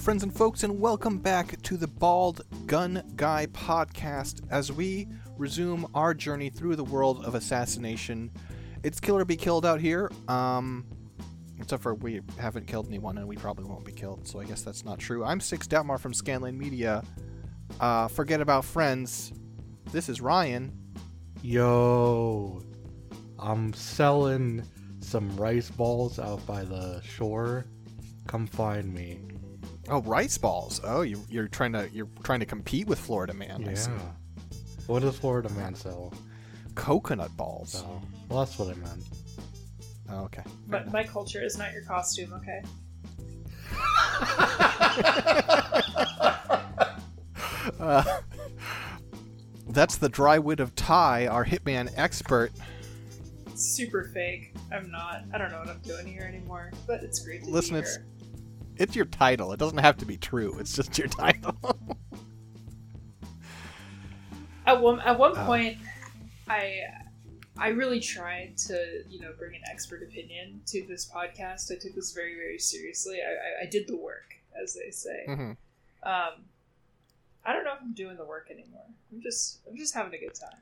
friends and folks, and welcome back to the Bald Gun Guy podcast as we resume our journey through the world of assassination. It's kill or be killed out here. Um, except for we haven't killed anyone, and we probably won't be killed. So I guess that's not true. I'm Six Datmar from Scanline Media. Uh, forget about friends. This is Ryan. Yo, I'm selling some rice balls out by the shore. Come find me. Oh, rice balls. Oh, you, you're trying to you're trying to compete with Florida Man. I see. Yeah. What does Florida man sell? Coconut balls. Oh, well, that's what I meant. Oh, okay. But my culture is not your costume, okay? Uh, that's the dry wit of Ty, our hitman expert. Super fake. I'm not. I don't know what I'm doing here anymore, but it's great to Listen, be it's- here. It's your title. It doesn't have to be true. It's just your title. At one at one Oh. point, I I really tried to you know bring an expert opinion to this podcast. I took this very very seriously. I I, I did the work, as they say. Mhm. Um, I don't know if I'm doing the work anymore. I'm just I'm just having a good time.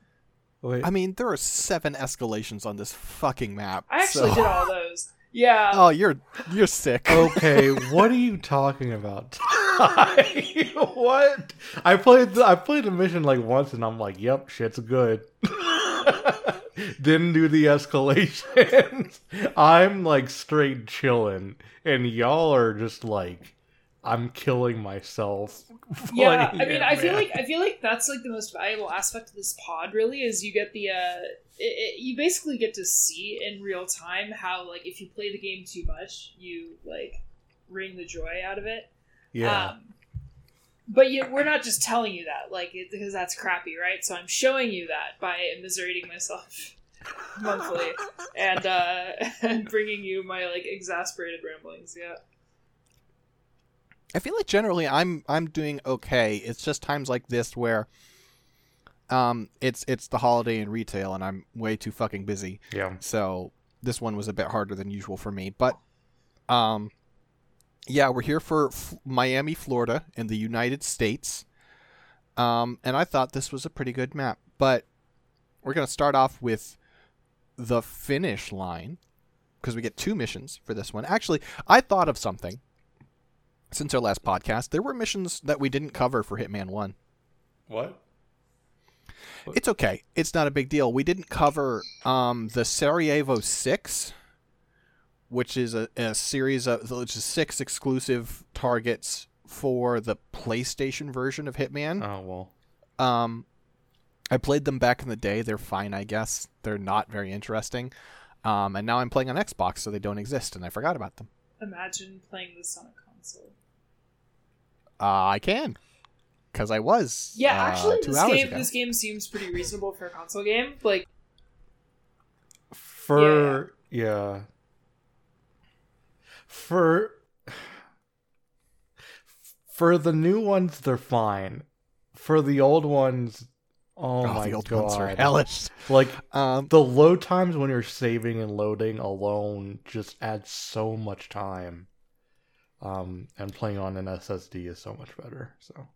Wait, I mean, there are seven escalations on this fucking map. I actually so- did all those. Yeah. Oh, you're you're sick. okay, what are you talking about? what? I played the, I played the mission like once, and I'm like, "Yep, shit's good." Didn't do the escalations. I'm like straight chilling, and y'all are just like, I'm killing myself. yeah i mean i feel man. like i feel like that's like the most valuable aspect of this pod really is you get the uh it, it, you basically get to see in real time how like if you play the game too much you like wring the joy out of it yeah. um but you, we're not just telling you that like it, because that's crappy right so i'm showing you that by immiserating myself monthly and uh and bringing you my like exasperated ramblings yeah I feel like generally I'm I'm doing okay. It's just times like this where um it's it's the holiday in retail and I'm way too fucking busy. yeah. So this one was a bit harder than usual for me, but um yeah, we're here for F- Miami, Florida in the United States. Um and I thought this was a pretty good map, but we're going to start off with the finish line because we get two missions for this one. Actually, I thought of something since our last podcast. There were missions that we didn't cover for Hitman 1. What? It's okay. It's not a big deal. We didn't cover um, the Sarajevo Six, which is a, a series of which is six exclusive targets for the PlayStation version of Hitman. Oh well. Um, I played them back in the day. They're fine, I guess. They're not very interesting. Um, and now I'm playing on Xbox, so they don't exist, and I forgot about them. imagine playing this on a console Uh, I can, because I was. Yeah, uh, actually, two this hours game ago. this game seems pretty reasonable for a console game. Like, For yeah. For for the new ones they're fine. For the old ones, oh, Oh, my the old god. ones are hellish. Like Um, the load times when you're saving and loading alone just adds so much time. Um and playing on an SSD is so much better. So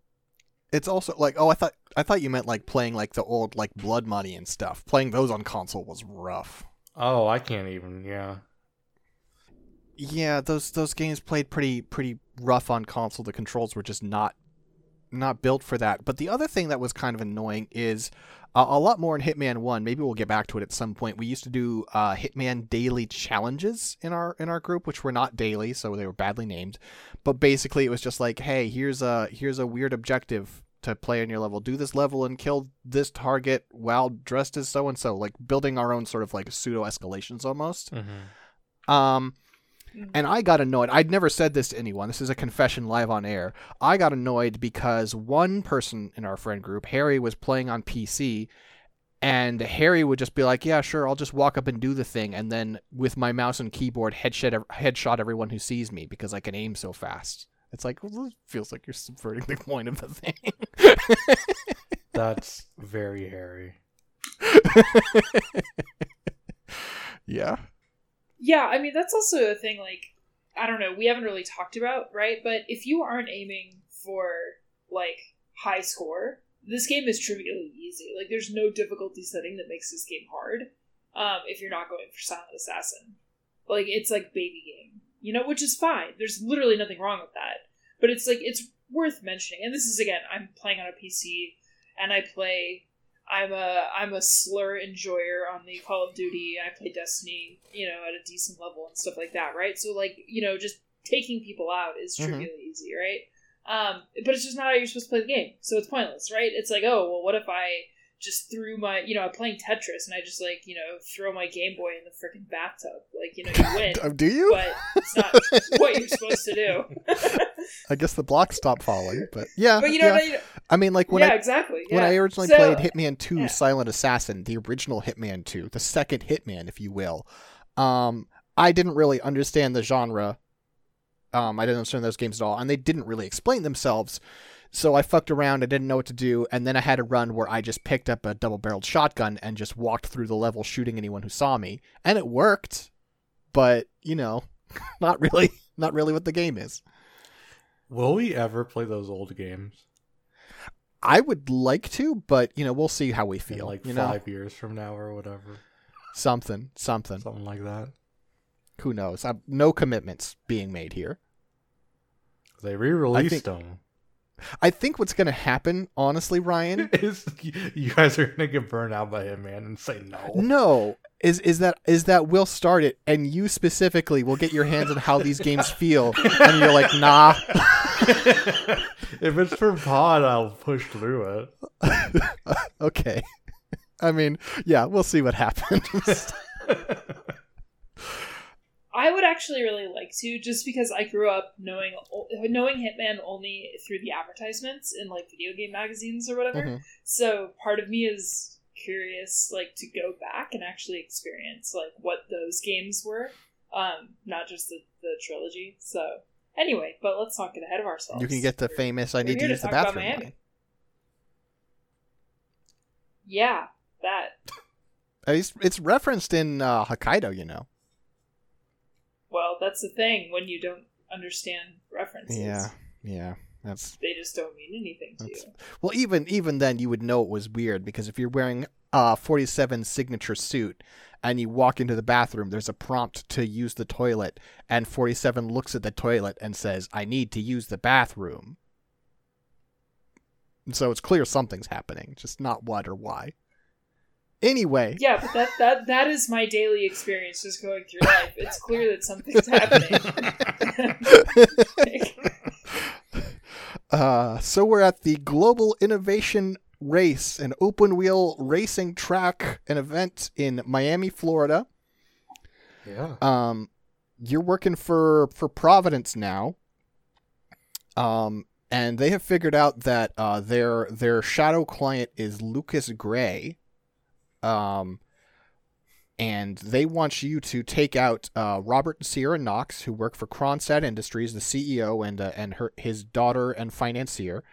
it's also like oh I thought I thought you meant like playing like the old like Blood Money and stuff. Playing those on console was rough. Oh, I can't even, yeah. Yeah, those those games played pretty pretty rough on console. The controls were just not not built for that. But the other thing that was kind of annoying is uh, a lot more in Hitman One. Maybe we'll get back to it at some point. We used to do uh, Hitman daily challenges in our in our group, which were not daily, so they were badly named. But basically, it was just like, hey, here's a here's a weird objective to play on your level. Do this level and kill this target while dressed as so and so. Like building our own sort of like pseudo escalations almost. Mm-hmm. Um, Mm. and I got annoyed. I'd never said this to anyone. This is a confession live on air. I got annoyed because one person in our friend group, Harry, was playing on PC, and Harry would just be like, "Yeah, sure, I'll just walk up and do the thing," and then with my mouse and keyboard, headshot headshot everyone who sees me because I can aim so fast. It's like well, it feels like you're subverting the point of the thing. That's very hairy. yeah. Yeah, I mean that's also a thing. Like, I don't know, we haven't really talked about, right? But if you aren't aiming for like high score, this game is trivially easy. Like there's no difficulty setting that makes this game hard. Um, if you're not going for Silent Assassin, like it's like baby game, you know, which is fine. There's literally nothing wrong with that. But it's like it's worth mentioning. And this is again, I'm playing on a PC, and I play. I'm a I'm a slur enjoyer on the Call of Duty. I play Destiny, you know, at a decent level and stuff like that, right? So like, you know, just taking people out is Mhm. trivially easy, right? Um, but it's just not how you're supposed to play the game, so it's pointless, right? It's like, oh, well, what if I just threw my, you know, I'm playing Tetris and I just like, you know, throw my Game Boy in the freaking bathtub, like, you know, you win, Oh, Do you? but it's not what you're supposed to do. I guess the blocks stopped falling, but yeah. but you know, yeah. I mean? I mean, like when yeah, I exactly. when. I originally So- played Hitman 2 yeah. Silent Assassin, the original Hitman 2, the second Hitman, if you will, um, I didn't really understand the genre. Um, I didn't understand those games at all, and they didn't really explain themselves. So I fucked around. I didn't know what to do, and then I had a run where I just picked up a double-barreled shotgun and just walked through the level, shooting anyone who saw me, and it worked. But you know, not really, not really what the game is. Will we ever play those old games? I would like to, but you know, we'll see how we In feel. like you know, five years from now or whatever. something, something. Something like that. Who knows? i no commitments being made here. They re-released think- them. I think what's going to happen, honestly, Ryan. Is you guys are gonna get burned out by him, man, and say no? no, is is that is that we'll start it, and you specifically will get your hands on how these games feel, and you're like, nah. if it's for pod, I'll push through it. okay. I mean, yeah, we'll see what happens. I would actually really like to, just because I grew up knowing knowing Hitman only through the advertisements in like video game magazines or whatever. Mhm. So part of me is curious, like to go back and actually experience like what those games were, um, not just the, the trilogy. So anyway, but let's not get ahead of ourselves. You can get the famous "I need to here to use the bathroom" yeah that. It's, it's referenced in uh, Hokkaido, you know. Well, that's the thing when you don't understand references. Yeah, yeah. That's They just don't mean anything to you. well. Even even then, you would know it was weird because if you're wearing a 47 signature suit and you walk into the bathroom, there's a prompt to use the toilet, and 47 looks at the toilet and says, "I need to use the bathroom." And so it's clear something's happening, just not what or why. Anyway, Yeah, but that that that is my daily experience just going through life. It's clear that something's happening. uh, so we're at the Global Innovation Race, an open wheel racing track, an event in Miami, Florida. yeah. Um, you're working for for Providence now. Um, and they have figured out that uh, their their shadow client is Lucas Gray. Um, and they want you to take out uh, Robert and Sierra Knox, who work for Kronstadt Industries, the CEO, and uh, and her his daughter and financier,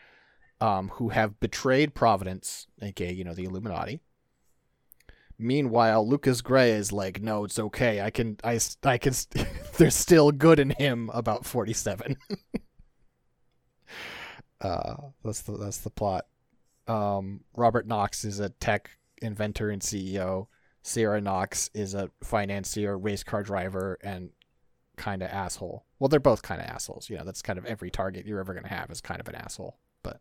um, who have betrayed Providence, aka you know the Illuminati. Meanwhile, Lucas Gray is like, no, it's okay. I can, I, I can. There's still good in him about forty-seven. uh, that's the that's the plot. Um, Robert Knox is a tech inventor and CEO. Sierra Knox is a financier, race car driver, and kind of asshole. Well, they're both kind of assholes. You know, that's kind of every target you're ever going to have is kind of an asshole. But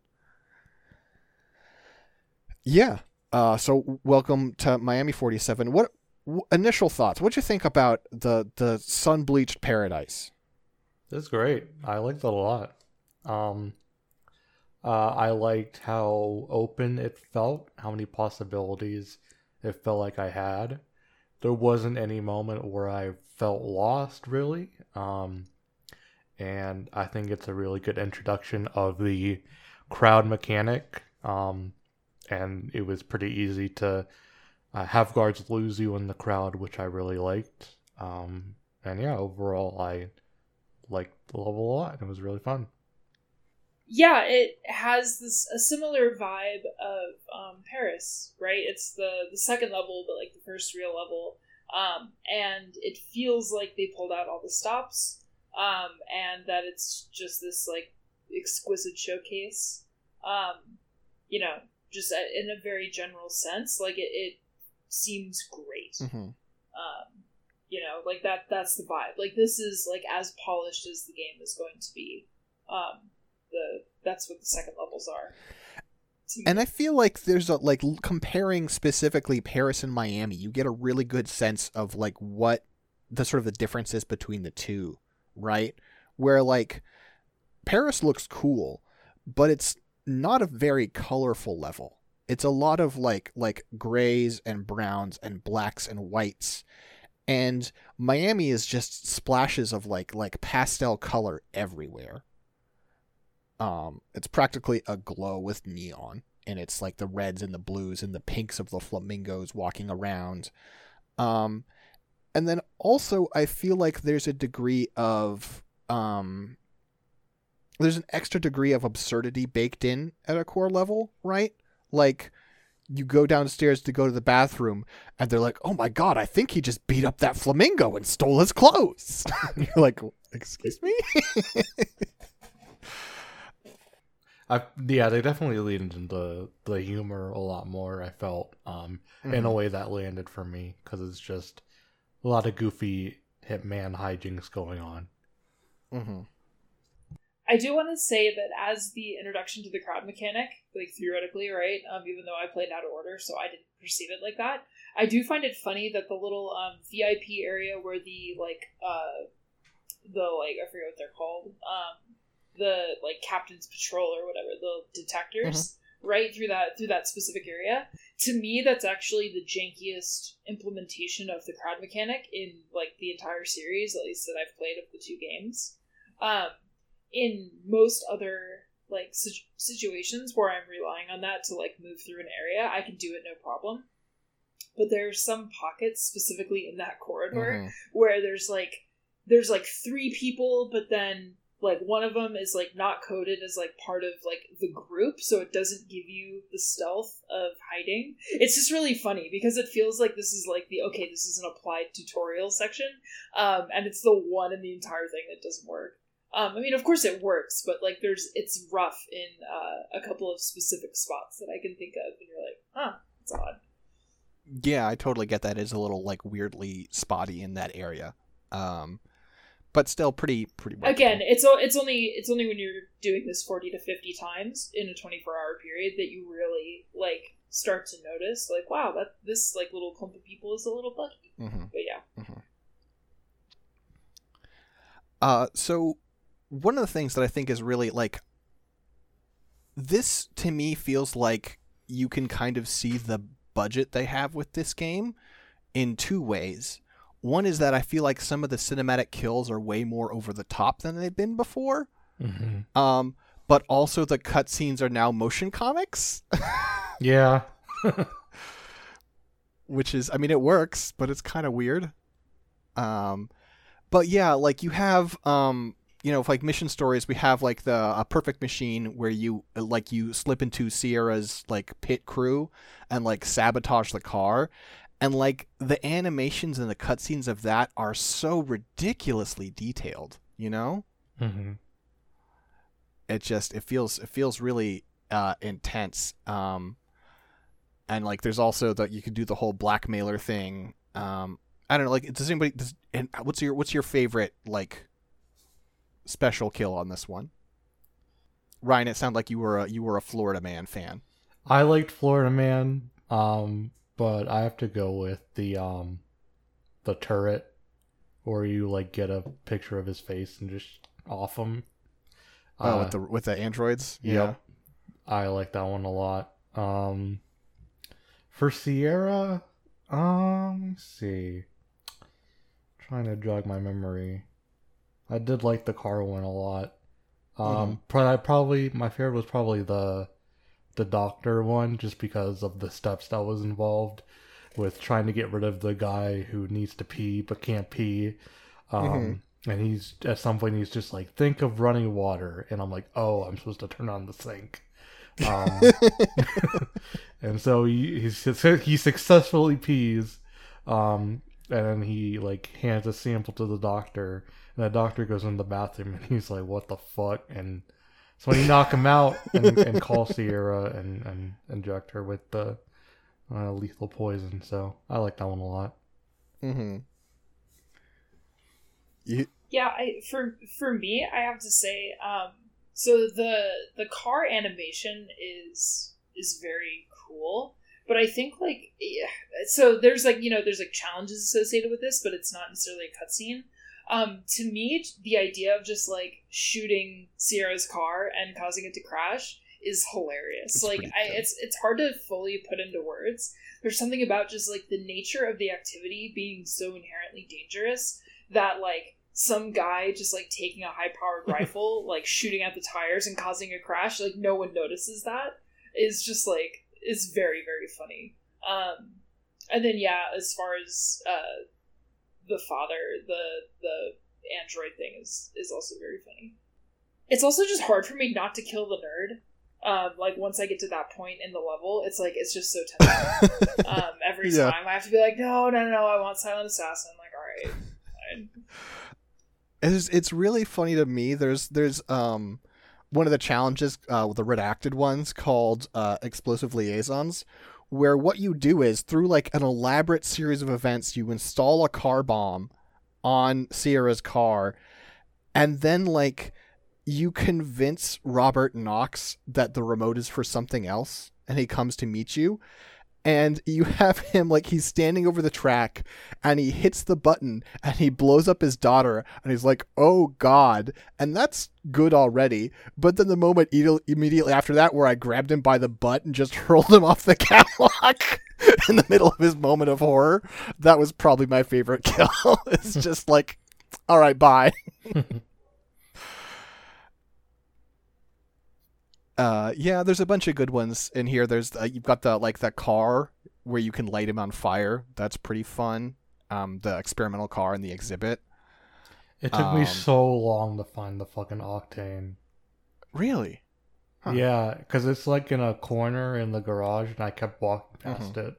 yeah. Uh, so welcome to Miami 47. What w- initial thoughts? What'd you think about the the sun bleached paradise? It's great. I liked it a lot. Um, uh, I liked how open it felt, how many possibilities it felt like I had. There wasn't any moment where I felt lost, really. Um, and I think it's a really good introduction of the crowd mechanic. Um, and it was pretty easy to uh, have guards lose you in the crowd, which I really liked. Um, and yeah, overall, I liked the level a lot. It was really fun. Yeah, it has this a similar vibe of um, Paris, right? It's the the second level, but like the first real level, um, and it feels like they pulled out all the stops. um, and that it's just this like exquisite showcase. Um, you know, just in a very general sense, like it, it seems great. Mm-hmm. Um, you know, like that. That's the vibe. Like this is like as polished as the game is going to be. Um, the that's what the second levels are. And I feel like there's a like comparing specifically Paris and Miami, you get a really good sense of like what the sort of the differences between the two, right? Where like Paris looks cool, but it's not a very colorful level. It's a lot of like like grays and browns and blacks and whites. And Miami is just splashes of like like pastel color everywhere. Um, it's practically a glow with neon, and it's like the reds and the blues and the pinks of the flamingos walking around. Um, and then also, I feel like there's a degree of um, there's an extra degree of absurdity baked in at a core level, right? Like you go downstairs to go to the bathroom and they're like, "Oh my god, I think he just beat up that flamingo and stole his clothes." You're like, "Excuse me?" I yeah, they definitely leaned into the humor a lot more. I felt um, mm-hmm. in a mm-hmm. way that landed for me because it's just a lot of goofy hitman hijinks going on. Mm-hmm. I do want to say that as the introduction to the crowd mechanic, like theoretically, right? Um, even though I played out of order, so I didn't perceive it like that. I do find it funny that the little um, VIP area where the like uh, the like I forget what they're called, um, the like captain's patrol or whatever the detectors mm-hmm. right through that through that specific area to me that's actually the jankiest implementation of the crowd mechanic in like the entire series at least that i've played of the two games um in most other like situations where i'm relying on that to like move through an area i can do it no problem but there's some pockets specifically in that corridor mm-hmm. where there's like there's like three people but then like one of them is like not coded as like part of like the group so it doesn't give you the stealth of hiding. It's just really funny because it feels like this is like the okay this is an applied tutorial section um and it's the one in the entire thing that doesn't work. Um i mean of course it works but like there's it's rough in uh, a couple of specific spots that i can think of and you're like huh it's odd. Yeah i totally get that it's a little like weirdly spotty in that area. Um but still pretty pretty. Again, it's it's only it's only when you're doing this forty to fifty times in a twenty four hour period that you really like start to notice like wow that this like little clump of people is a little buggy. Mm-hmm. But yeah. Mm-hmm. Uh, so one of the things that I think is really like this to me feels like you can kind of see the budget they have with this game in two ways. One is that I feel like some of the cinematic kills are way more over the top than they've been before. Mm-hmm. Um, but also the cutscenes are now motion comics. yeah. Which is, I mean, it works, but it's kind of weird. Um, but yeah, like you have, um, you know, like mission stories, we have like the a perfect machine where you like you slip into Sierra's like pit crew and like sabotage the car, and like the animations and the cutscenes of that are so ridiculously detailed you know? Mm-hmm. it just it feels it feels really uh, intense um and like there's also that you could do the whole blackmailer thing um i don't know like does anybody does and what's your what's your favorite like special kill on this one? Ryan it sounded like you were a you were a florida man fan. I liked florida man um but I have to go with the um the turret where you like get a picture of his face and just off him. Oh, uh, with the with the androids. Yeah, yep. I like that one a lot. Um, for Sierra, um, see, trying to jog my memory. I did like the car one a lot. Um, mm-hmm. probably my favorite was probably the the doctor one just because of the steps that was involved with trying to get rid of the guy who needs to pee but can't pee. Um, mm-hmm. And he's at some point he's just like, think of running water, and I'm like, oh, I'm supposed to turn on the sink. Um, and so he he, he successfully pees, um, and then he like hands a sample to the doctor, and the doctor goes in the bathroom, and he's like, "What the fuck?" And so when you knock him out and, and call Sierra and, and inject her with the uh, lethal poison, so I like that one a lot. Mm-hmm. You, Yeah, I for for me, I have to say, um, so the the car animation is is very cool, but I think like yeah, so there's like you know there's like challenges associated with this, but it's not necessarily a cutscene. Um, to me, the idea of just like shooting Sierra's car and causing it to crash is hilarious. It's like I, it's it's hard to fully put into words. There's something about just like the nature of the activity being so inherently dangerous that like some guy just like taking a high powered rifle, like shooting at the tires and causing a crash, like no one notices that is just like is very very funny. Um, and then yeah, as far as uh, the father, the the android thing is is also very funny. It's also just hard for me not to kill the nerd. Um, like once I get to that point in the level, it's like it's just so tempting. um, every Yeah. time I have to be like, no, no, no, I want silent assassin. like, all right, fine. it's it's really funny to me. There's there's um one of the challenges uh, with the redacted ones called uh, explosive liaisons, where what you do is through like an elaborate series of events, you install a car bomb on Sierra's car, and then like you convince Robert Knox that the remote is for something else, and he comes to meet you. And you have him like he's standing over the track and he hits the button and he blows up his daughter and he's like, "Oh God!" And that's good already. But then the moment immedi- immediately after that, where I grabbed him by the butt and just hurled him off the catwalk in the middle of his moment of horror, that was probably my favorite kill. it's just like, all right, bye. Uh, yeah, there's a bunch of good ones in here. There's uh, you've got the like the car where you can light him on fire. That's pretty fun. Um, the experimental car in the exhibit. It took me Um, so long to find the fucking octane. Really? Huh. Yeah, because it's like in a corner in the garage, and I kept walking past Mm-hmm. it.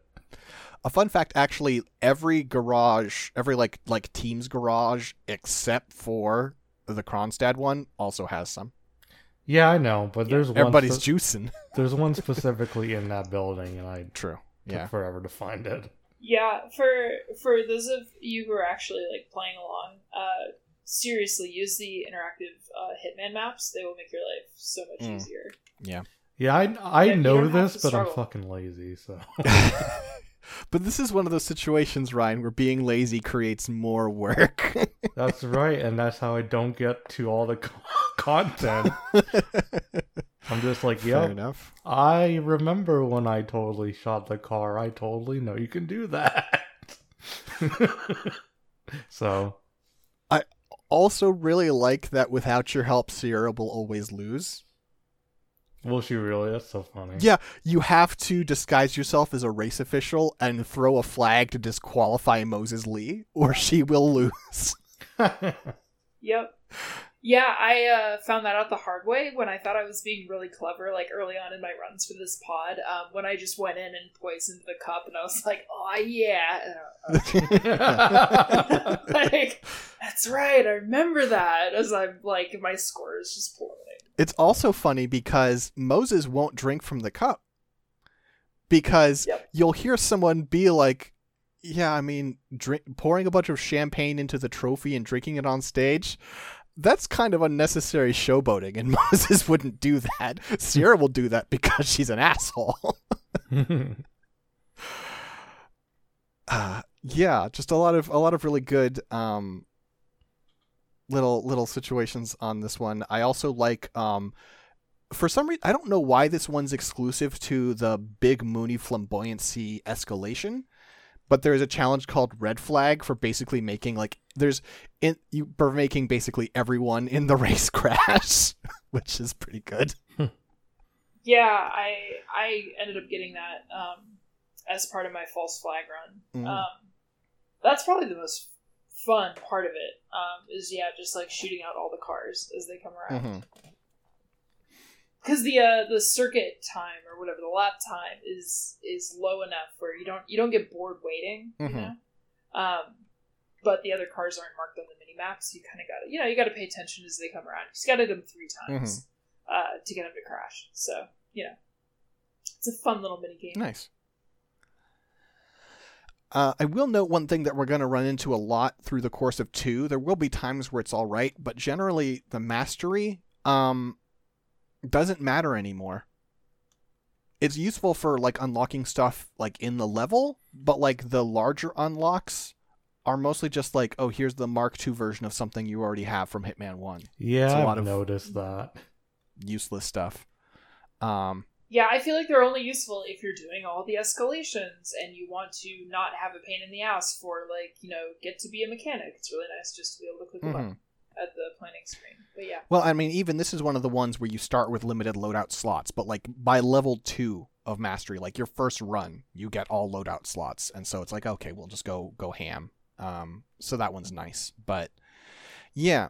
A fun fact, actually, every garage, every like like team's garage, except for the Kronstadt one, also has some. Yeah, I know, but there's one. Everybody's spe- juicing. there's one specifically in that building, and I True. took Yeah. forever to find it. Yeah, for for those of you who are actually like playing along, uh, seriously use the interactive uh, Hitman maps. They will make your life so much Mm. easier. Yeah. Yeah, I I Yeah, know this, to but I'm fucking lazy, so. but this is one of those situations, Ryan, where being lazy creates more work. That's right, and that's how I don't get to all the content. I'm just like, yeah. enough. I remember when I totally shot the car. I totally know you can do that. so, I Also, really like that without your help, Sierra will always lose. Will she really? That's so funny. Yeah, you have to disguise yourself as a race official and throw a flag to disqualify Moses Lee, or she will lose. Yep. Yeah, I uh, found that out the hard way when I thought I was being really clever, like early on in my runs for this pod. Um, when I just went in and poisoned the cup, and I was like, "Oh yeah," Uh, like that's right. I remember that. As I'm like, my score is just plummeting. It's also funny because Moses won't drink from the cup. Because Yep. you'll hear someone be like, yeah, I mean, drink, pouring a bunch of champagne into the trophy and drinking it on stage, that's kind of unnecessary showboating, and Moses wouldn't do that. Sierra will do that because she's an asshole. uh, yeah, just a lot of a lot of really good um, little little situations on this one. I also like um, for some reason I don't know why this one's exclusive to the big Mooney flamboyancy escalation, but there is a challenge called Red Flag for basically making like there's in you for making basically everyone in the race crash, which is pretty good. Yeah, I I ended up getting that um, as part of my false flag run. Mhm. Um, that's probably the most fun part of it. Um, is yeah, just like shooting out all the cars as they come around. Mhm. because the uh, the circuit time or whatever the lap time is is low enough where you don't you don't get bored waiting. You Mhm. know, Um, but the other cars aren't marked on the mini map, so you kind of got to, you know, you got to pay attention as they come around. You scouted them three times uh, to get them to crash. So, you know, it's a fun little mini game. Nice. Uh, I will note one thing that we're going to run into a lot through the course of two. There will be times where it's all right, but generally the mastery um, doesn't matter anymore. It's useful for like unlocking stuff like in the level, but like the larger unlocks are mostly just like, oh, here's the Mark II version of something you already have from Hitman One. Yeah, It's a I've of- noticed that. Useless stuff. Um, Yeah, I feel like they're only useful if you're doing all the escalations and you want to not have a pain in the ass for like, you know, get to be a mechanic. It's really nice just to be able to click a button at the planning screen. But yeah. Well, I mean, even this is one of the ones where you start with limited loadout slots, but like by level two of mastery, like your first run, you get all loadout slots, and so it's like, okay, we'll just go go ham. Um, so that one's nice, but yeah,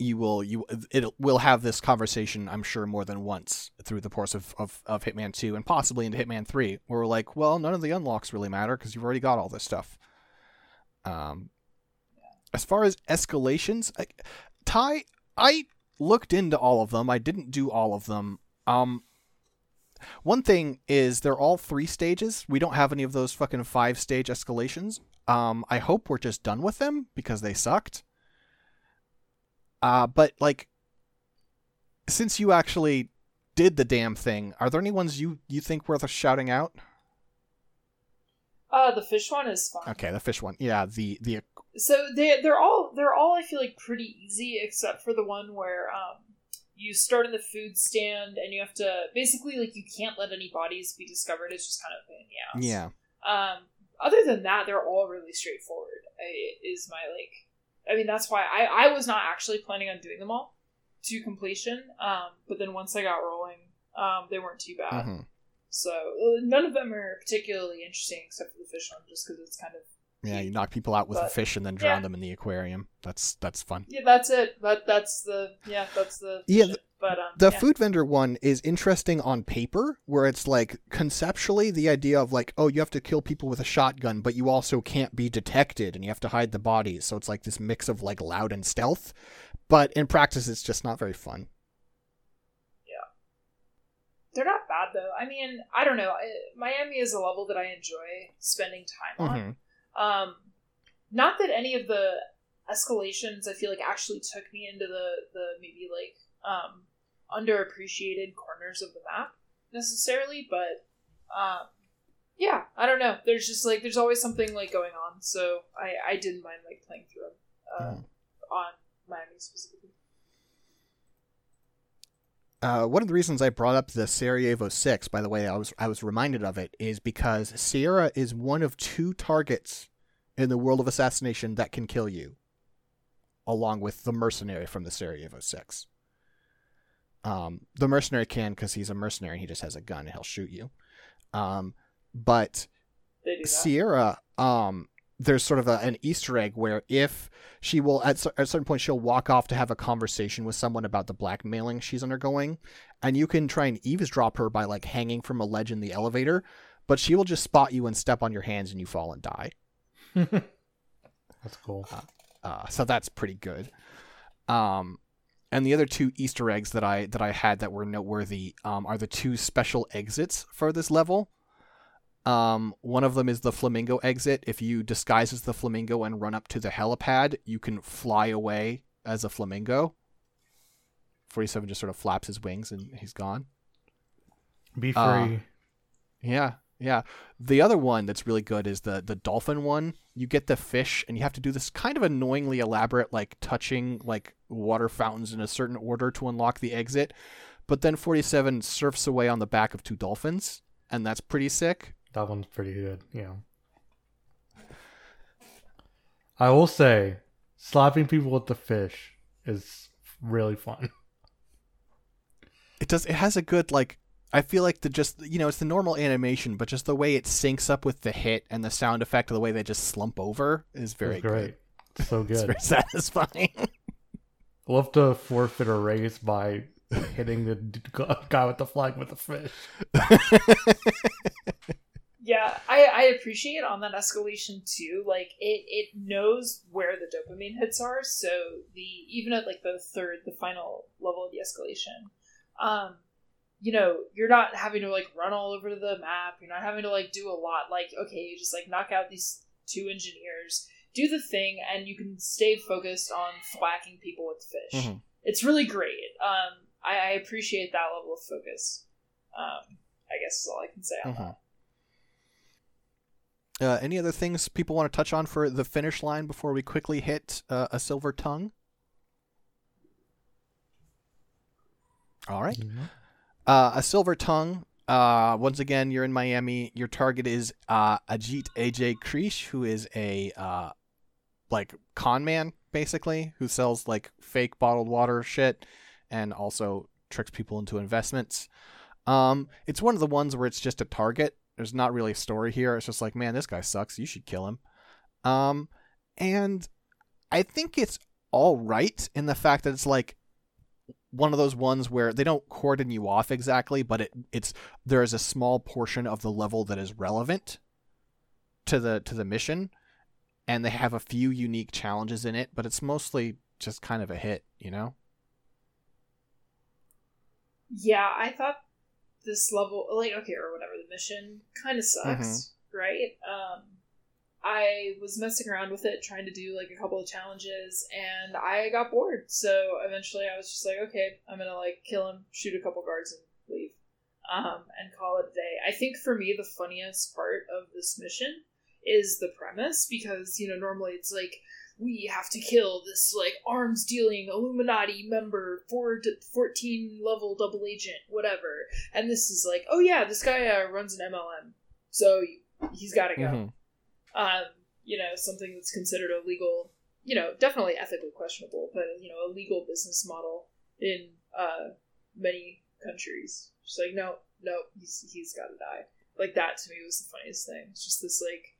you will you it will have this conversation, I'm sure, more than once through the course of of, of Hitman two and possibly into Hitman three, where we're like, well, none of the unlocks really matter because you've already got all this stuff. Um, as far as escalations, I, Ty, I looked into all of them. I didn't do all of them. Um, one thing is they're all three stages. We don't have any of those fucking five stage escalations. Um, I hope we're just done with them because they sucked. Uh, but like, since you actually did the damn thing, are there any ones you you think worth shouting out? Uh the fish one is fun. Okay, the fish one. Yeah, the the So they they're all they're all I feel like pretty easy except for the one where um you start in the food stand and you have to basically like you can't let any bodies be discovered. It's just kind of in the ass. yeah. Um, other than that, they're all really straightforward. I, is my like, I mean, that's why I I was not actually planning on doing them all to completion. Um, but then once I got rolling, um, they weren't too bad. Mhm. So uh, none of them are particularly interesting except for the fish one, just because it's kind of Yeah, you knock people out with a But- fish and then drown yeah. them in the aquarium. That's that's fun. yeah. That's it. That that's the yeah. That's the Yeah. But um, The yeah. food vendor one is interesting on paper, where it's like conceptually the idea of like, oh, you have to kill people with a shotgun, but you also can't be detected and you have to hide the bodies. So it's like this mix of like loud and stealth. But in practice, it's just not very fun. Yeah, they're not bad though. I mean, I don't know. Miami is a level that I enjoy spending time on. Mhm. Um, not that any of the escalations I feel like actually took me into the the maybe like um, underappreciated corners of the map necessarily, but um, yeah, I don't know. There's just like there's always something like going on, so I I didn't mind like playing through them uh, Mhm. on Miami specifically. Uh, one of the reasons I brought up the Sarajevo Six, by the way, I was I was reminded of it, is because Sierra is one of two targets in the world of assassination that can kill you, along with the mercenary from the Sarajevo Six. Um, the mercenary can because he's a mercenary; and he just has a gun and he'll shoot you. Um, but They do that. Sierra, um, there's sort of a, an Easter egg where if she will, at, cer- at a certain point, she'll walk off to have a conversation with someone about the blackmailing she's undergoing, and you can try and eavesdrop her by like hanging from a ledge in the elevator, but she will just spot you and step on your hands, and you fall and die. That's cool. Uh, so that's pretty good. Um, and the other two Easter eggs that I that I had that were noteworthy um, are the two special exits for this level. Um, one of them is the flamingo exit. If you disguise as the flamingo and run up to the helipad, you can fly away as a flamingo. Forty-seven just sort of flaps his wings and he's gone. Be free. uh, Yeah, yeah. The other one that's really good is the the dolphin one. You get the fish, and you have to do this kind of annoyingly elaborate, like touching like water fountains in a certain order to unlock the exit. But then forty seven surfs away on the back of two dolphins, and that's pretty sick. that one's pretty good. Yeah. I will say, slapping people with the fish is really fun. It does. It has a good like. I feel like the just you know it's the normal animation, but just the way it syncs up with the hit and the sound effect of the way they just slump over is very it's great. It's so It's good. very satisfying. We'll have to forfeit a race by hitting the guy with the flag with the fish. Yeah, I, I appreciate on that escalation too. Like it, it knows where the dopamine hits are. So the even at like the third, the final level of the escalation, um, you know, you're not having to like run all over the map. You're not having to like do a lot. Like okay, you just like knock out these two engineers, do the thing, and you can stay focused on thwacking people with fish. Mhm. It's really great. Um, I, I appreciate that level of focus. Um, I guess is all I can say on Mhm. that. Uh, any other things people want to touch on for the finish line before we quickly hit uh, a silver tongue? All right. Uh, a silver tongue. Uh, once again, you're in Miami. Your target is uh, Ajit AJ Krish, who is a uh, like con man, basically, who sells like fake bottled water shit, and also tricks people into investments. Um, it's one of the ones where it's just a target. There's not really a story here. It's just like, man, this guy sucks. You should kill him. Um, and I think it's all right in the fact that it's like one of those ones where they don't cordon you off exactly, but it it's there is a small portion of the level that is relevant to the to the mission, and they have a few unique challenges in it, but it's mostly just kind of a hit, you know. Yeah, I thought this level, like, okay, or whatever, the mission kind of sucks, right? Um, I was messing around with it, trying to do like a couple of challenges, and I got bored. So eventually, I was just like, okay, I'm gonna like kill him, shoot a couple guards, and leave, um, and call it a day. I think for me, the funniest part of this mission is the premise because you know normally it's like we have to kill this like arms dealing Illuminati member, four to fourteen level double agent, whatever. And this is like, oh yeah, this guy uh, runs an MLM, so he's got to go. Mhm. Um, you know, something that's considered a legal, you know, definitely ethically questionable, but you know, a legal business model in uh many countries. Just like, no, no, he's he's got to die. Like that to me was the funniest thing. It's just this like,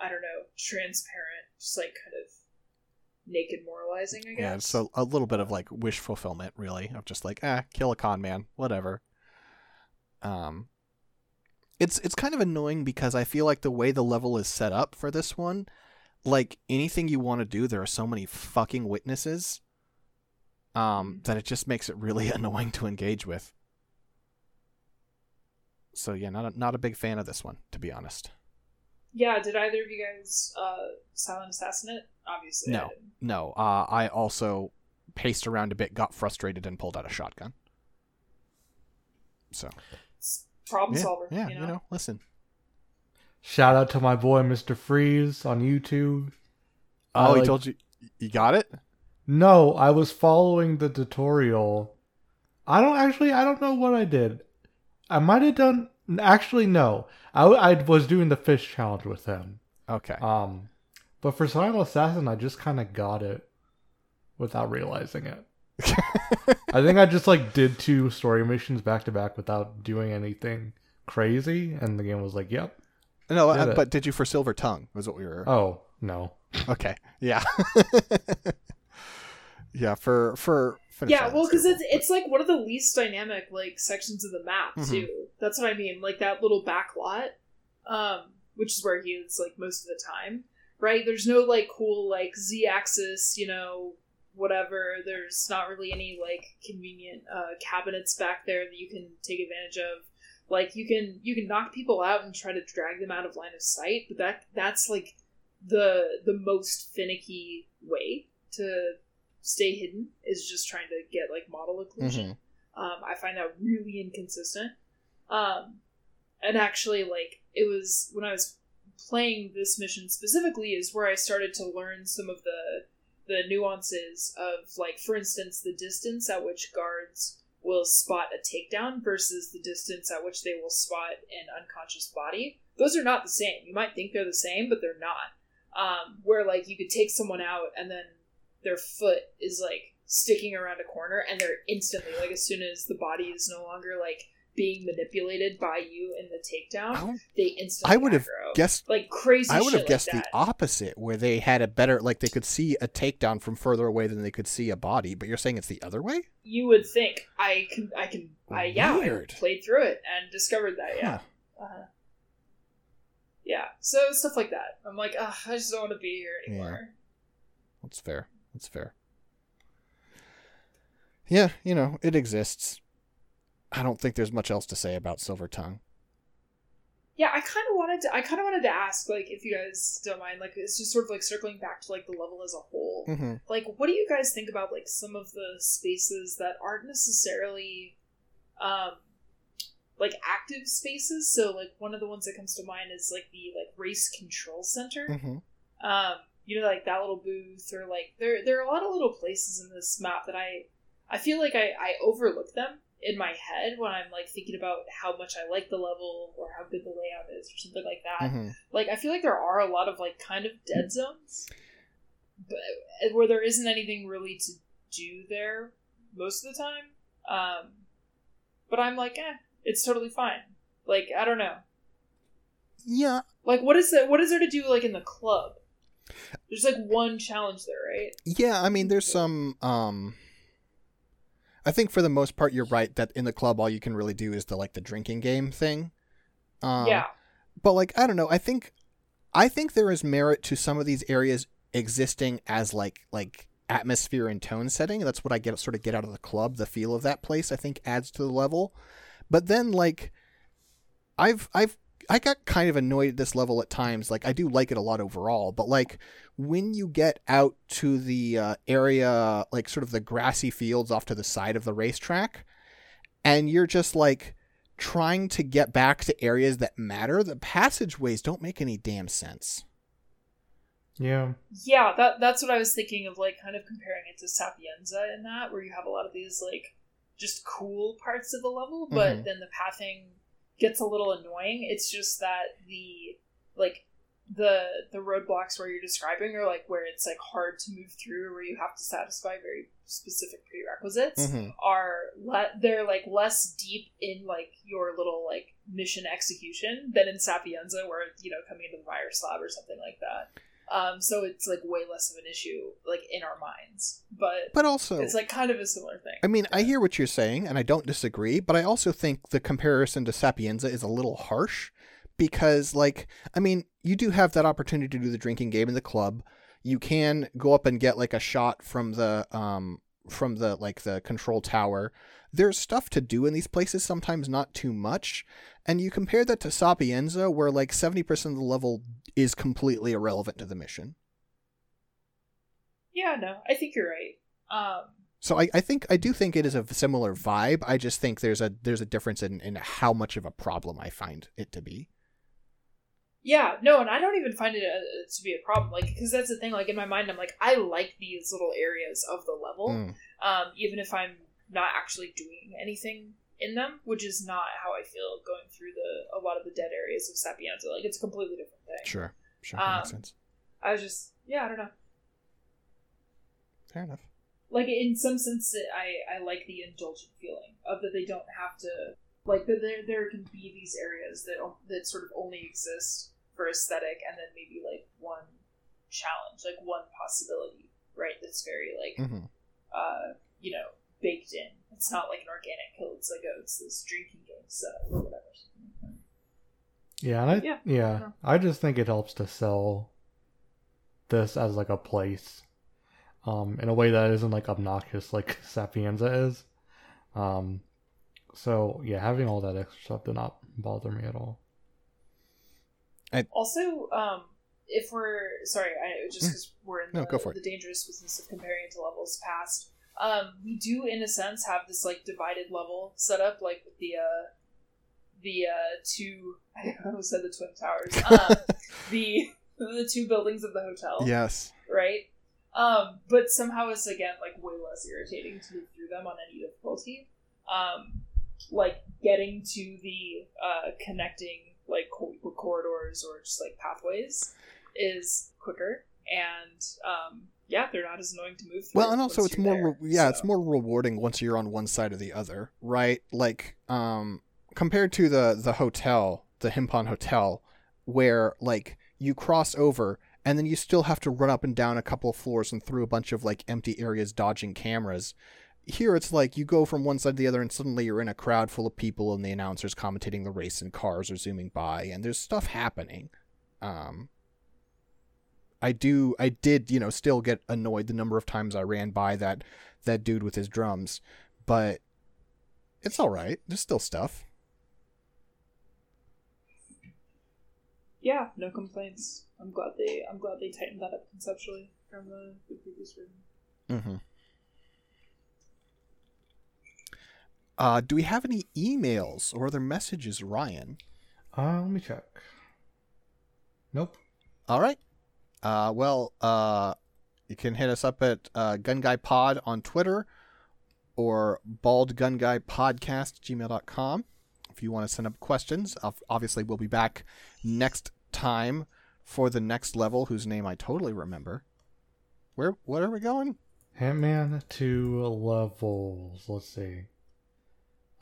I don't know, transparent, just like kind of naked moralizing. I guess. Yeah, it's a, a little bit of like wish fulfillment, really, of just like, ah, kill a con man, whatever. Um, it's it's kind of annoying because I feel like the way the level is set up for this one, like anything you want to do, there are so many fucking witnesses. Um, that it just makes it really annoying to engage with. So yeah, not a, not a big fan of this one, to be honest. Yeah, did either of you guys uh, silent assassin it? Obviously, No. No, uh, I also paced around a bit, got frustrated, and pulled out a shotgun. So problem yeah, solver. yeah, you know? listen. Shout out to my boy Mr. Freeze on YouTube. I Oh, he like- told you you got it. No, I was following the tutorial. I don't actually. I don't know what I did. I might have done. Actually, no. I, I was doing the fish challenge with him. Okay. Um, but for Silent Assassin, I just kind of got it without realizing it. I think I just like did two story missions back to back without doing anything crazy, and the game was like, "Yep." no, did uh, but did you for Silver Tongue? Was what we were. Oh no. Okay. Yeah. yeah. For for. Finish Yeah, well, because it's it's like one of the least dynamic like sections of the map Mhm. too. That's what I mean. Like that little back lot, um, which is where he is like most of the time. Right? There's no like cool like z axis, you know, whatever. There's not really any like convenient uh, cabinets back there that you can take advantage of. Like you can you can knock people out and try to drag them out of line of sight, but that that's like the the most finicky way to stay hidden is just trying to get like model occlusion. Um, I find that really inconsistent. Um, and actually, like it was when I was playing this mission specifically is where I started to learn some of the the nuances of like, for instance, the distance at which guards will spot a takedown versus the distance at which they will spot an unconscious body. Those are not the same. You might think they're the same, but they're not. Um, where like you could take someone out and then their foot is like sticking around a corner and they're instantly like as soon as the body is no longer like being manipulated by you in the takedown, they instantly I would have aggro. guessed. like crazy. I would have guessed like the opposite, where they had a better, like they could see a takedown from further away than they could see a body. But you're saying it's the other way? You would think I can. I can. I yeah. I played through it and discovered that. Yeah. Huh. Uh-huh. Yeah, so stuff like that. I'm like, Ugh, I just don't want to be here anymore. That's fair. That's fair. Yeah, you know, it exists. I don't think there's much else to say about Silver Tongue. Yeah, I kind of wanted to. I kind of wanted to ask, like, if you guys don't mind, like, it's just sort of like circling back to like the level as a whole. Mm-hmm. Like, what do you guys think about like some of the spaces that aren't necessarily, um, like active spaces? So, like, one of the ones that comes to mind is like the like race control center. Mm-hmm. Um, you know, like that little booth, or like there there are a lot of little places in this map that I I feel like I I overlook them in my head when I'm like thinking about how much I like the level or how good the layout is or something like that. Mm-hmm. Like I feel like there are a lot of like kind of dead zones, but where there isn't anything really to do there most of the time. Um, but I'm like, eh, it's totally fine. Like I don't know. Yeah, Like what is that? What is there to do like in the club? There's like one challenge there, right? yeah. I mean, there's some. Um, I think for the most part, you're right that in the club, all you can really do is the like the drinking game thing. Um, yeah. but like I don't know. I think, I think there is merit to some of these areas existing as like like atmosphere and tone setting. That's what I get sort of get out of the club. The feel of that place, I think, adds to the level. But then like, I've I've I got kind of annoyed at this level at times. Like I do like it a lot overall, but like when you get out to the uh, area, like sort of the grassy fields off to the side of the racetrack, and you're just like trying to get back to areas that matter, the passageways don't make any damn sense. Yeah. Yeah, that that's what I was thinking of, like kind of comparing it to Sapienza in that, where you have a lot of these like just cool parts of the level, but Mhm. then the pathing gets a little annoying. It's just that the like the the roadblocks where you're describing are like where it's like hard to move through, where you have to satisfy very specific prerequisites. Mhm. Are le- they're like less deep in like your little like mission execution than in Sapienza, where you know coming into the virus lab or something like that. Um, so it's like way less of an issue, like in our minds. But, But also, it's like kind of a similar thing. I mean, I hear what you're saying, and I don't disagree, but I also think the comparison to Sapienza is a little harsh because, like, I mean, you do have that opportunity to do the drinking game in the club. You can go up and get like a shot from the um from the like the control tower. There's stuff to do in these places, sometimes not too much. And you compare that to Sapienza, where like 70% of the level is completely irrelevant to the mission. yeah, no, I think you're right. Um, So I, I think I do think it is a similar vibe. I just think there's a there's a difference in, in how much of a problem I find it to be. yeah, no, and I don't even find it uh, to be a problem, like because that's the thing. Like in my mind, I'm like, I like these little areas of the level, Mm. um, even if I'm not actually doing anything in them, which is not how I feel going through the a lot of the dead areas of Sapienza. Like it's a completely different thing. Sure, sure, that makes Um, sense. I was just, yeah, I don't know. Fair enough. like in some sense i i like the indulgent feeling of that they don't have to like that there there can be these areas that that sort of only exist for aesthetic and then maybe like one challenge like one possibility right that's very like hmm uh you know baked in it's not like an organic kill it's like oh, it's this drinking game setup or whatever Yeah, and I Yeah, yeah, no. I just think it helps to sell this as like a place, um, in a way that isn't like obnoxious like Sapienza is. Um, so yeah, having all that extra stuff did not bother me at all. Also, um, if we're sorry, I just because we're in Mm. No, the, go for it. the dangerous business of comparing it to levels past, um, we do in a sense have this like divided level set up, like with the uh, the uh, two. I almost said the twin towers. Um, the the two buildings of the hotel, Yes. right? Um, but somehow it's again like way less irritating to move through them on any difficulty. Um, like getting to the uh, connecting like corridors or just like pathways is quicker, and um, yeah, they're not as annoying to move through. Well, and also it's more there, re- yeah, so. it's more rewarding once you're on one side or the other, right? Like um compared to the the hotel, the Himmapan Hotel, where like you cross over and then you still have to run up and down a couple of floors and through a bunch of like empty areas dodging cameras. Here it's like you go from one side to the other and suddenly you're in a crowd full of people and the announcers commentating the race and cars are zooming by and there's stuff happening. Um, I do, I did, you know, still get annoyed the number of times I ran by that that dude with his drums, but it's all right. There's still stuff. Yeah, no complaints. I'm glad they I'm glad they tightened that up conceptually from the, the previous version. Mm-hmm. Uh, do we have any emails or other messages, Ryan? Uh, let me check. Nope. All right. Uh, well, uh, you can hit us up at uh, Gun Guy Pod on Twitter or Bald Gun Guy Podcast gmail.com if you want to send up questions. Obviously, we'll be back next time for the next level, whose name I totally remember. Where? What are we going? Hitman two levels. Let's see.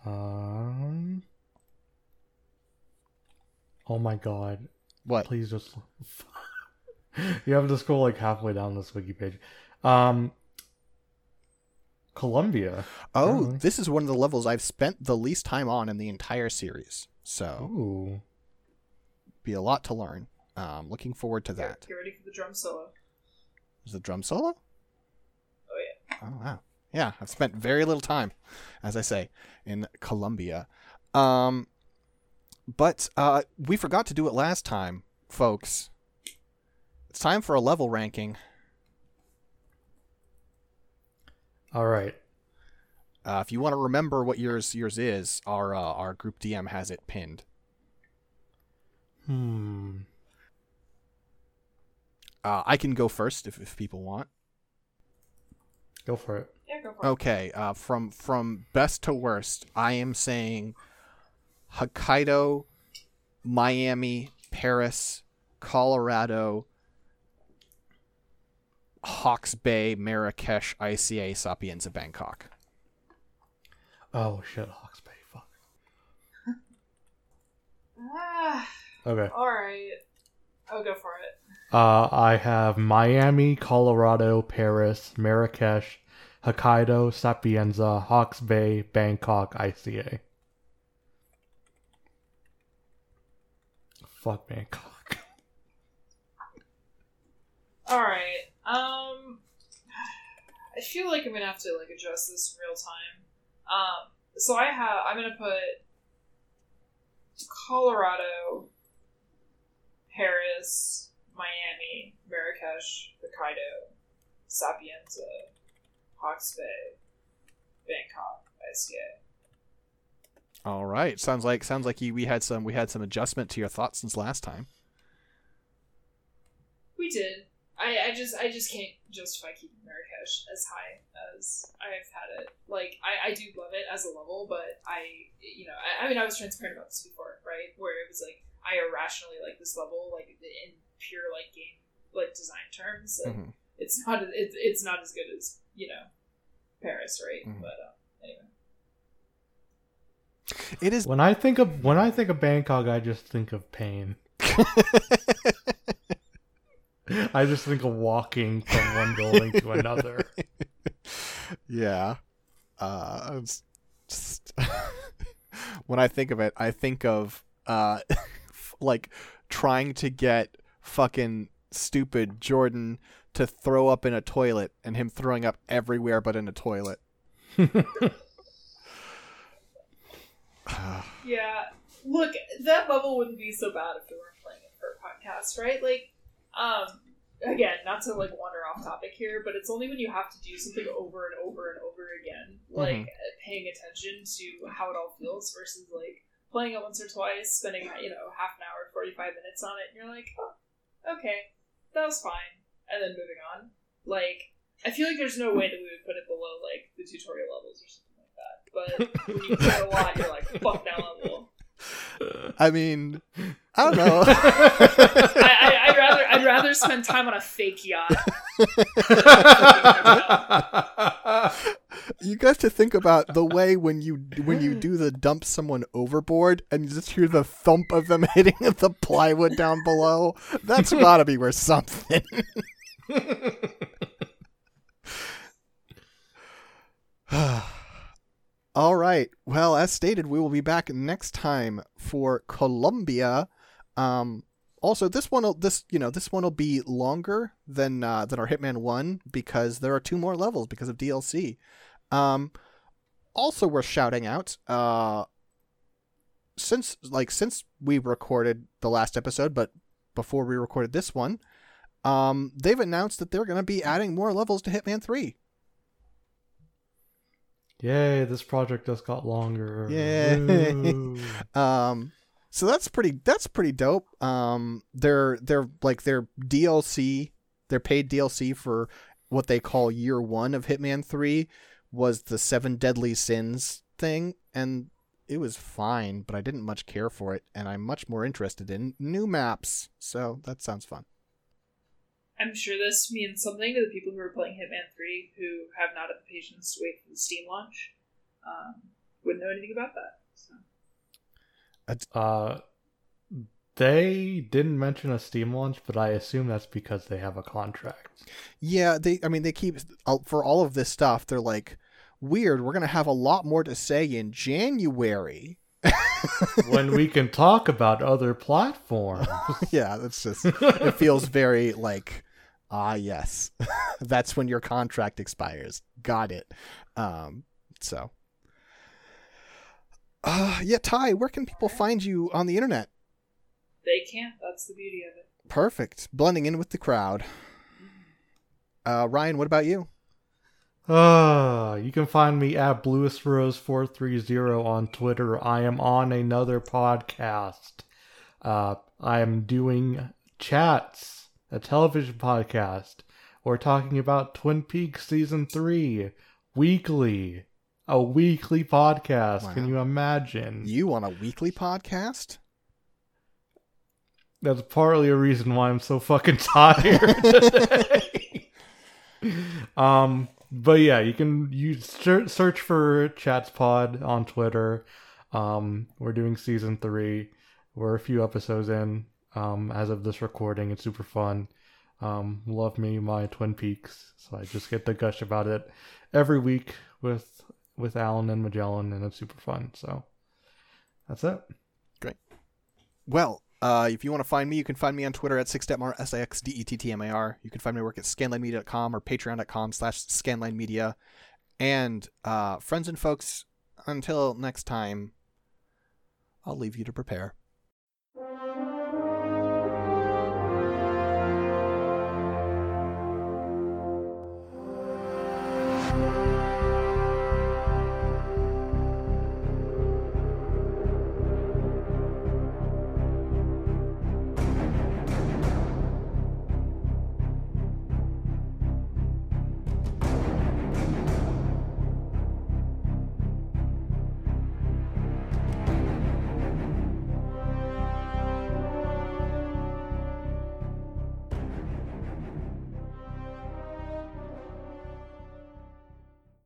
Um. Oh my god. What? Please just. you have to scroll like halfway down this wiki page. Um. Colombia. Oh, Apparently. this is one of the levels I've spent the least time on in the entire series. So, Ooh. be a lot to learn. Um, looking forward to Get- that. Get ready for the drum solo. Is the drum solo? Oh yeah. Oh wow. Yeah, I've spent very little time, as I say, in Colombia. Um, but uh, we forgot to do it last time, folks. It's time for a level ranking. All right. Uh, if you want to remember what yours yours is, our uh, our group DM has it pinned. Hmm. Uh, I can go first if, if people want. Go for it. Yeah, go for it. Okay, uh, from from best to worst, I am saying Hokkaido, Miami, Paris, Colorado, Hawke's Bay, Marrakesh, ICA, Sapienza, Bangkok. Oh shit, Hawke's Bay. Fuck. Okay. all right. I'll go for it. Uh, I have Miami, Colorado, Paris, Marrakesh, Hokkaido, Sapienza, Hawke's Bay, Bangkok, ICA. Fuck Bangkok. All right. Um, I feel like I'm gonna have to like adjust this in real time. Um, so I have I'm gonna put Colorado, Paris, Miami, Marrakesh, Hokkaido, Sapienza, Hawke's Bay, Bangkok, ICA. All right, sounds like sounds like you, we had some we had some adjustment to your thoughts since last time. We did. I, I just I just can't justify keeping Marrakesh as high as I've had it. Like I, I do love it as a level, but I you know I, I mean I was transparent about this before, right? Where it was like I irrationally like this level, like in pure like game like design terms. Like, Mhm. It's not it's it's not as good as you know Paris, right? Mhm. But uh, anyway, It is When I think of when I think of Bangkok, I just think of pain. I just think of walking from one building to another. yeah. Uh, it's just when I think of it, I think of uh, like trying to get fucking stupid Jordan to throw up in a toilet and him throwing up everywhere but in a toilet. yeah. Look, that level wouldn't be so bad if we weren't playing it for a podcast, right? Like, um, again, not to like wander off topic here, but it's only when you have to do something over and over and over again, like paying attention to how it all feels versus like playing it once or twice, spending you know half an hour, forty five minutes on it, and you're like, oh, okay, that was fine, and then moving on. Like, I feel like there's no way that we would put it below like the tutorial levels or something like that. But when you play a lot, you're like, fuck that level. I mean, I don't know. I, I, I'd rather spend time on a fake yacht. you got to think about the way when you when you do the dump someone overboard and you just hear the thump of them hitting the plywood down below. That's got to be worth something. All right. Well, as stated, we will be back next time for Colombia. Um, Also, this one will this you know this one will be longer than uh, than our Hitman One because there are two more levels because of DLC. Um, also worth shouting out. Uh, since like since we recorded the last episode, but before we recorded this one, um, they've announced that they're going to be adding more levels to Hitman Three. Yay! This project just got longer. Yay. Um, so that's pretty that's pretty dope. Um, they're they're like their DLC, their paid DLC for what they call year one of Hitman Three was the Seven Deadly Sins thing, and it was fine, but I didn't much care for it, and I'm much more interested in new maps. So that sounds fun. I'm sure this means something to the people who are playing Hitman 3 who have not had the patience to wait for the Steam launch. Um, wouldn't know anything about that. So. Uh, they didn't mention a Steam launch, but I assume that's because they have a contract. Yeah, they. I mean, they keep uh, for all of this stuff. They're like, weird. We're gonna have a lot more to say in January. when we can talk about other platforms. yeah, that's just. It feels very like, ah, yes, that's when your contract expires. Got it. Um, so. Uh, yeah, Ty, where can people find you on the internet? They can't. That's the beauty of it. Perfect. Blending in with the crowd. Uh, Ryan, what about you? Uh, you can find me at BluestRose430 on Twitter. I am on another podcast. Uh, I am doing chats, a television podcast. We're talking about Twin Peaks season three weekly. A weekly podcast. Wow. Can you imagine? You on a weekly podcast? That's partly a reason why I'm so fucking tired today. um, but yeah, you can you search for Chats Pod on Twitter. Um, we're doing season three. We're a few episodes in. Um, as of this recording, it's super fun. Um, love me my Twin Peaks, so I just get to gush about it every week with with Alan and Magellan, and it's super fun. So that's it. Great. Well, uh, if you want to find me, you can find me on Twitter at sixdettmar, S-I-X-D-E-T-T-M-A-R. You can find my work at scanlinemedia.com or patreon.com slash scanlinemedia. And uh, friends and folks, until next time, I'll leave you to prepare.